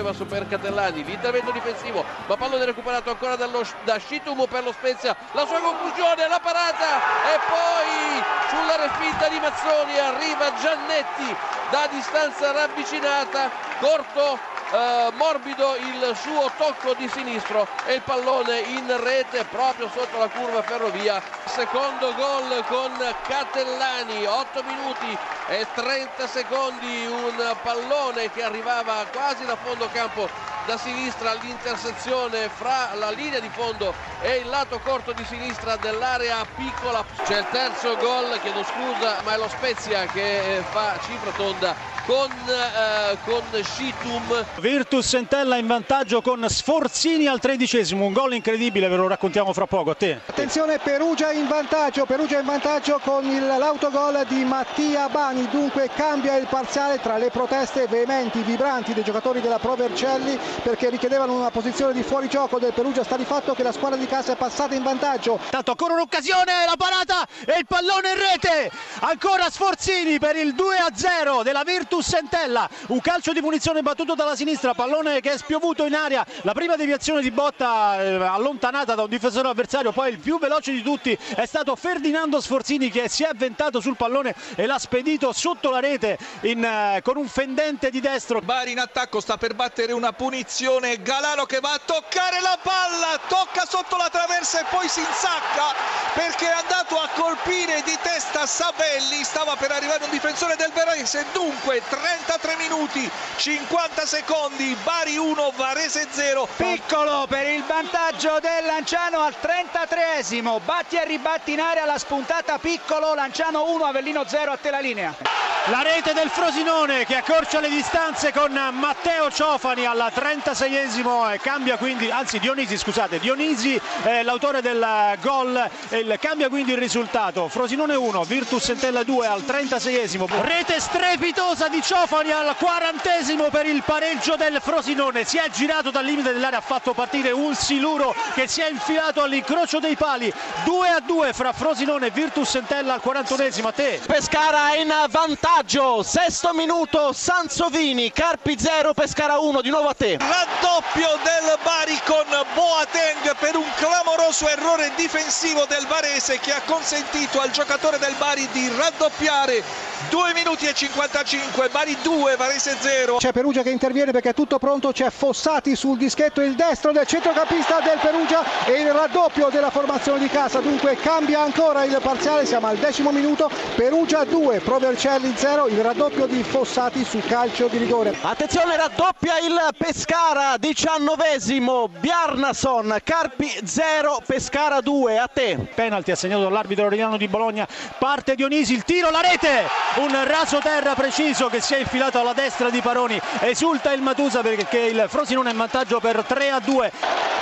va su per Catellani, l'intervento difensivo, ma pallone recuperato ancora dallo, da Scitumo per lo Spezia, la sua conclusione, la parata e poi sulla respinta di Mazzoni arriva Giannetti da distanza ravvicinata, corto eh, morbido il suo tocco di sinistro e il pallone in rete proprio sotto la curva ferrovia. Secondo gol con Catellani 8 minuti e 30 secondi un pallone che arrivava quasi da fondo campo da sinistra all'intersezione fra la linea di fondo e il lato corto di sinistra dell'area piccola. C'è il terzo gol chiedo scusa ma è lo Spezia che fa cifra tonda con, eh, con Scitum. Virtus Entella in vantaggio con Sforzini al tredicesimo, un gol incredibile, ve lo raccontiamo fra poco. A te. Attenzione Perugia in vantaggio, Perugia in vantaggio con l'autogol di Mattia Bani, dunque cambia il parziale tra le proteste veementi, vibranti dei giocatori della Pro Vercelli perché richiedevano una posizione di fuorigioco del Perugia, sta di fatto che la squadra di casa è passata in vantaggio. Tanto ancora un'occasione, la parata e il pallone in rete, ancora Sforzini per il 2-0 della Virtus Virtus Entella, un calcio di punizione battuto dalla sinistra, pallone che è spiovuto in aria, la prima deviazione di botta eh, allontanata da un difensore avversario, poi il più veloce di tutti è stato Ferdinando Sforzini che si è avventato sul pallone e l'ha spedito sotto la rete in, eh, con un fendente di destro. Bari in attacco sta per battere una punizione, Galano che va a toccare la palla, tocca sotto la traversa e poi si insacca perché è andato a colpire di testa Savelli, stava per arrivare un difensore del Verese, dunque 33 minuti 50 secondi Bari 1 Varese 0 piccolo per il vantaggio del Lanciano al 33esimo batti e ribatti in area la spuntata piccolo Lanciano 1 Avellino 0 a te la linea la rete del Frosinone che accorcia le distanze con Matteo Ciofani al 36esimo e cambia quindi, anzi Dionisi scusate, Dionisi è l'autore del gol e cambia quindi il risultato. Frosinone 1, Virtus Entella 2 al 36esimo. Rete strepitosa di Ciofani al 40esimo per il pareggio del Frosinone. Si è girato dal limite dell'area, ha fatto partire un Siluro che si è infilato all'incrocio dei pali. 2 a 2 fra Frosinone e Virtus Entella al 41esimo. A te. Pescara in vantaggio vantaggio, sesto minuto, Sansovini, Carpi 0, Pescara 1, di nuovo a te. Raddoppio del Bari con Boateng per un clamoroso errore difensivo del Varese che ha consentito al giocatore del Bari di raddoppiare 2 minuti e 55, Bari 2, Varese 0. C'è Perugia che interviene perché è tutto pronto, c'è Fossati sul dischetto, il destro del centrocampista del Perugia e il raddoppio della formazione di casa, dunque cambia ancora il parziale, siamo al decimo minuto, Perugia 2, Provercelli 0. 0 il raddoppio di Fossati su calcio di rigore. Attenzione, raddoppia il Pescara, diciannovesimo, Bjarnason, Carpi 0, Pescara 2, a te. Penalti assegnato dall'arbitro Oriano di Bologna, parte Dionisi, il tiro, la rete, un raso terra preciso che si è infilato alla destra di Paroni, esulta il Matusa perché il Frosinone è in vantaggio per 3 a 2.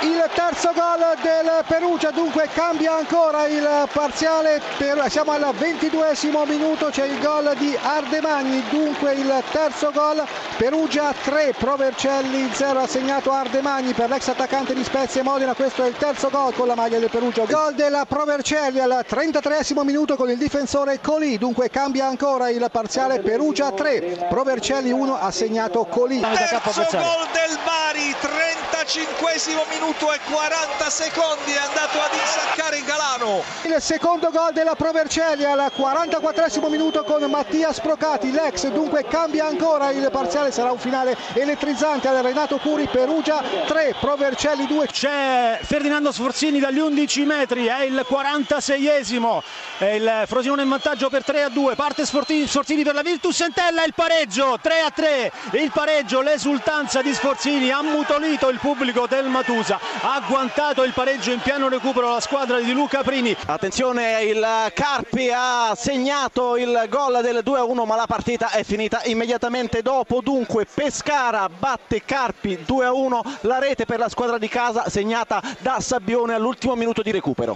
Il terzo gol del Perugia, dunque cambia ancora il parziale, siamo al ventiduesimo minuto, c'è il gol di Ardemagni, dunque il terzo gol, Perugia 3, Provercelli 0, ha segnato Ardemagni per l'ex attaccante di Spezia Modena, questo è il terzo gol con la maglia del Perugia. Gol della Provercelli al 33 minuto con il difensore Colì, dunque cambia ancora il parziale Perugia 3, Provercelli 1, ha segnato Colì. Terzo gol del Bari, 35 minuto e 40 secondi, è andato ad insaccare Galano. Il secondo gol della Provercelli al 44 minuto con Mattia Sprocati, l'ex dunque cambia ancora il parziale, sarà un finale elettrizzante al Renato Curi, Perugia 3, Provercelli 2. C'è Ferdinando Sforzini dagli 11 metri, è il 46esimo, è il Frosinone in vantaggio per 3 a 2, parte Sforzini, Sforzini per la Virtus Entella, il pareggio 3 a 3, il pareggio, l'esultanza di Sforzini, ha mutolito il pubblico del Matusa, ha agguantato il pareggio in piano recupero la squadra di Luca Prini. Attenzione, il Carpi ha segnato il gol del 2 a 1 ma la partita è finita immediatamente dopo. Dunque Pescara batte Carpi 2 a 1 la rete per la squadra di casa segnata da Sabbione all'ultimo minuto di recupero